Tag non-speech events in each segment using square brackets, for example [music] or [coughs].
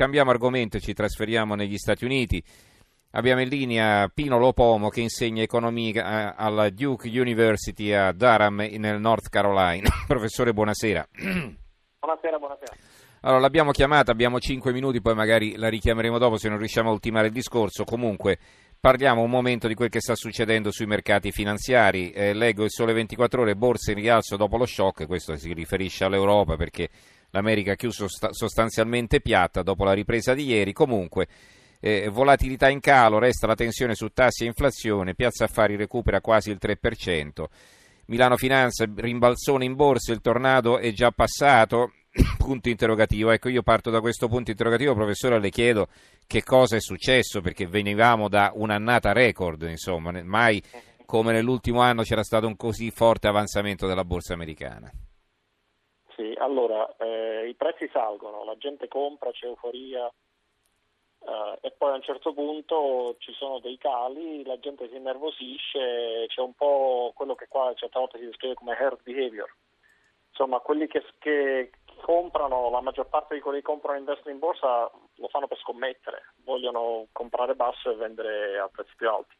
cambiamo argomento e ci trasferiamo negli Stati Uniti. Abbiamo in linea Pino Lopomo che insegna economia alla Duke University a Durham nel North Carolina. [coughs] Professore, buonasera. Buonasera, buonasera. Allora, l'abbiamo chiamata, abbiamo 5 minuti, poi magari la richiameremo dopo se non riusciamo a ultimare il discorso. Comunque, parliamo un momento di quel che sta succedendo sui mercati finanziari. Eh, leggo il Sole 24 Ore, borse in rialzo dopo lo shock, questo si riferisce all'Europa perché l'America ha chiuso sostanzialmente piatta dopo la ripresa di ieri. Comunque, eh, volatilità in calo, resta la tensione su tassi e inflazione, Piazza Affari recupera quasi il 3%. Milano Finanza, rimbalzone in borsa, il tornado è già passato? [coughs] punto interrogativo. Ecco, io parto da questo punto interrogativo, professore, le chiedo che cosa è successo, perché venivamo da un'annata record, insomma, mai come nell'ultimo anno c'era stato un così forte avanzamento della borsa americana. Sì, allora, eh, i prezzi salgono, la gente compra, c'è euforia, Uh, e poi a un certo punto ci sono dei cali, la gente si innervosisce, c'è un po' quello che qua certe volte si descrive come herd behavior. Insomma, quelli che, che comprano, la maggior parte di quelli che comprano e investono in borsa lo fanno per scommettere, vogliono comprare basso e vendere a prezzi più alti.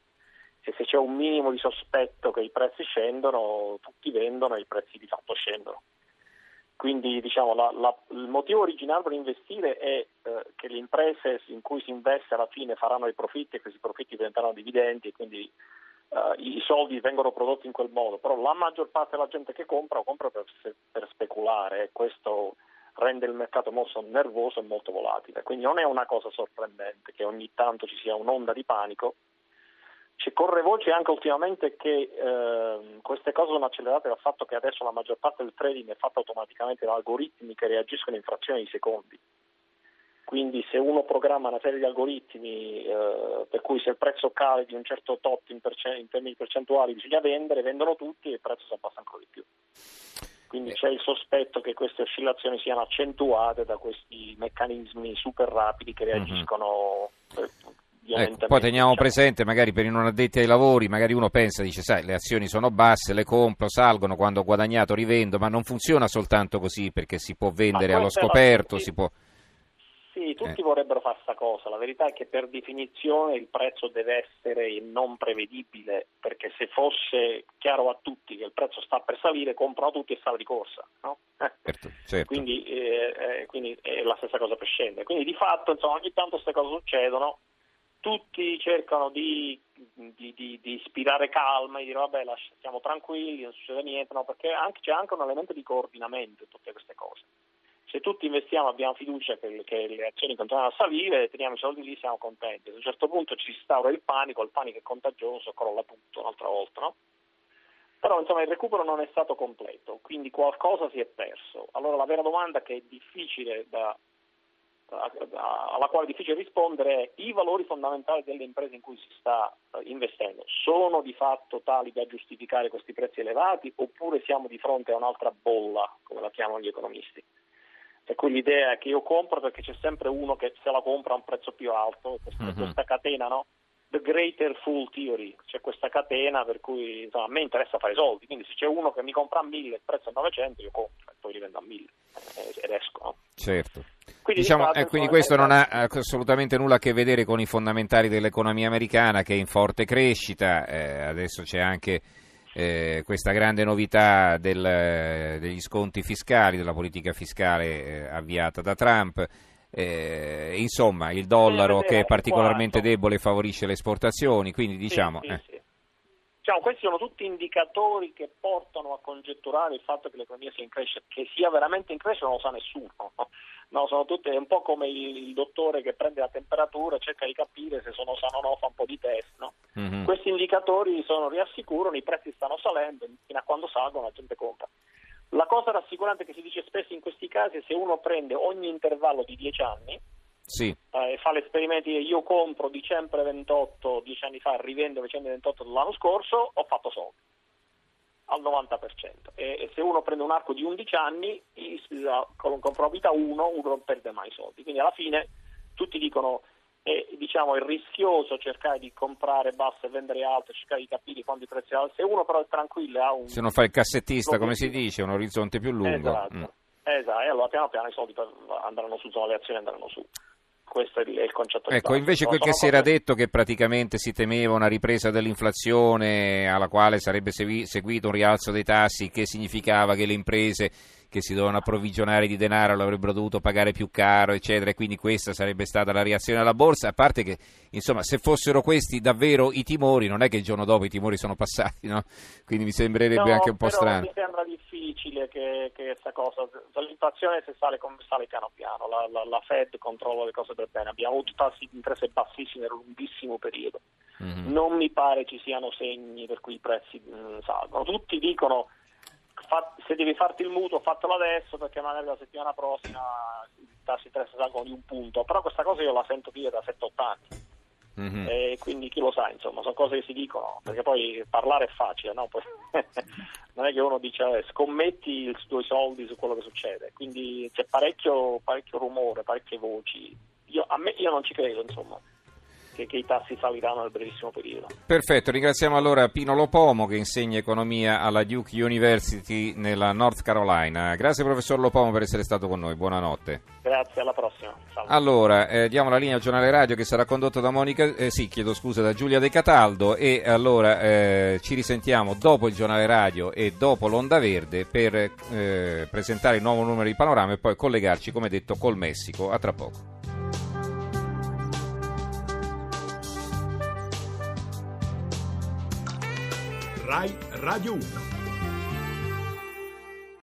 E se c'è un minimo di sospetto che i prezzi scendono, tutti vendono e i prezzi di fatto scendono. Quindi diciamo, la, la, il motivo originale per investire è eh, che le imprese in cui si investe alla fine faranno i profitti e questi profitti diventeranno dividendi e quindi eh, i soldi vengono prodotti in quel modo. Però la maggior parte della gente che compra compra per, per speculare e questo rende il mercato molto nervoso e molto volatile. Quindi non è una cosa sorprendente che ogni tanto ci sia un'onda di panico ci corre voce anche ultimamente che eh, queste cose sono accelerate dal fatto che adesso la maggior parte del trading è fatta automaticamente da algoritmi che reagiscono in frazioni di secondi. Quindi se uno programma una serie di algoritmi eh, per cui se il prezzo cade di un certo tot in, percent- in termini percentuali bisogna vendere, vendono tutti e il prezzo si abbassa ancora di più. Quindi c'è il sospetto che queste oscillazioni siano accentuate da questi meccanismi super rapidi che mhm. reagiscono mm-hmm. Ecco, poi teniamo diciamo. presente, magari per i non addetti ai lavori, magari uno pensa, dice, sai, le azioni sono basse, le compro, salgono, quando ho guadagnato rivendo, ma non funziona soltanto così perché si può vendere allo scoperto, sì. si può... Sì, tutti eh. vorrebbero fare questa cosa, la verità è che per definizione il prezzo deve essere non prevedibile, perché se fosse chiaro a tutti che il prezzo sta per salire, comprano tutti e sale di corsa, no? [laughs] certo, certo. Quindi, eh, eh, quindi, è la stessa cosa per scendere. Quindi di fatto insomma, ogni tanto queste cose succedono tutti cercano di, di, di, di, ispirare calma e dire vabbè stiamo tranquilli, non succede niente, no, perché anche, c'è anche un elemento di coordinamento in tutte queste cose. Se tutti investiamo, abbiamo fiducia che, che le azioni continuano a salire, teniamo i soldi lì, siamo contenti. Se a un certo punto ci instaura il panico, il panico è contagioso, crolla tutto un'altra volta, no? Però insomma il recupero non è stato completo, quindi qualcosa si è perso. Allora la vera domanda che è difficile da alla quale è difficile rispondere è i valori fondamentali delle imprese in cui si sta eh, investendo sono di fatto tali da giustificare questi prezzi elevati oppure siamo di fronte a un'altra bolla, come la chiamano gli economisti? Per cui l'idea è che io compro perché c'è sempre uno che se la compra a un prezzo più alto, questa, mm-hmm. questa catena, no? The Greater Full Theory, c'è questa catena per cui insomma, a me interessa fare soldi, quindi se c'è uno che mi compra a 1000 e il prezzo è 900 io compro e poi li vendo a 1000 eh, ed esco. No? Certo. Quindi, diciamo, eh, quindi questo non ha assolutamente nulla a che vedere con i fondamentali dell'economia americana che è in forte crescita, eh, adesso c'è anche eh, questa grande novità del, degli sconti fiscali, della politica fiscale eh, avviata da Trump. Eh, insomma, il dollaro che è particolarmente debole favorisce le esportazioni, quindi diciamo... Sì, sì, eh. sì. Diciamo, questi sono tutti indicatori che portano a congetturare il fatto che l'economia sia in crescita, che sia veramente in crescita non lo sa nessuno. No, sono tutte, è un po' come il, il, dottore che prende la temperatura e cerca di capire se sono sano o no, fa un po' di test. No? Mm-hmm. Questi indicatori sono riassicurano, i prezzi stanno salendo, fino a quando salgono la gente compra. La cosa rassicurante che si dice spesso in questi casi è se uno prende ogni intervallo di 10 anni sì. eh, fa l'esperimento di io compro dicembre 28 10 anni fa, rivendo dicembre 28 dell'anno scorso, ho fatto soldi al 90%. E, e se uno prende un arco di 11 anni, con, con probabilità 1, uno non perde mai soldi. Quindi alla fine tutti dicono è, diciamo, è rischioso cercare di comprare basso e vendere alto, cercare di capire quando i prezzi alti. Se uno però è tranquillo ha un... Se non fa il cassettista, come si dice, un orizzonte più lungo. Esatto, mm. esatto. e allora piano piano i soldi andranno su, le azioni andranno su. questo è il, è il concetto. Ecco, invece quel che si era detto che praticamente si temeva una ripresa dell'inflazione alla quale sarebbe seguito un rialzo dei tassi, che significava che le imprese che si dovevano approvvigionare di denaro l'avrebbero dovuto pagare più caro, eccetera, e quindi questa sarebbe stata la reazione alla borsa, a parte che, insomma, se fossero questi davvero i timori, non è che il giorno dopo i timori sono passati, no? Quindi mi sembrerebbe no, anche un po' strano. Mi sembra difficile che, questa cosa, l'inflazione se sale, sale piano piano, la, la, la, Fed controlla le cose per bene, abbiamo avuto tassi di interesse bassissimi nel lunghissimo periodo, mm-hmm. non mi pare ci siano segni per cui i prezzi mh, mm, salgono, tutti dicono se devi farti il mutuo fatelo adesso perché magari la settimana prossima i tassi di interesse salgono di un punto, però questa cosa io la sento dire da 7-8 anni. Mm-hmm. E quindi chi lo sa, insomma, sono cose che si dicono, perché poi parlare è facile, no? Poi, [laughs] non è che uno dice eh, scommetti i tuoi soldi su quello che succede, quindi c'è parecchio, parecchio rumore, parecchie voci. Io, a me, io non ci credo, insomma che, che, i tassi saliranno nel brevissimo periodo. Perfetto, ringraziamo allora Pino Lopomo che insegna economia alla Duke University nella North Carolina. Grazie professor Lopomo per essere stato con noi, buonanotte. Grazie, alla prossima. Salve. Allora, eh, diamo la linea al giornale radio che sarà condotto da Monica, eh, sì, chiedo scusa, da Giulia De Cataldo e allora eh, ci risentiamo dopo il giornale radio e dopo l'Onda Verde per eh, presentare il nuovo numero di Panorama e poi collegarci, come detto, col Messico. A tra poco. Rai Radio 1.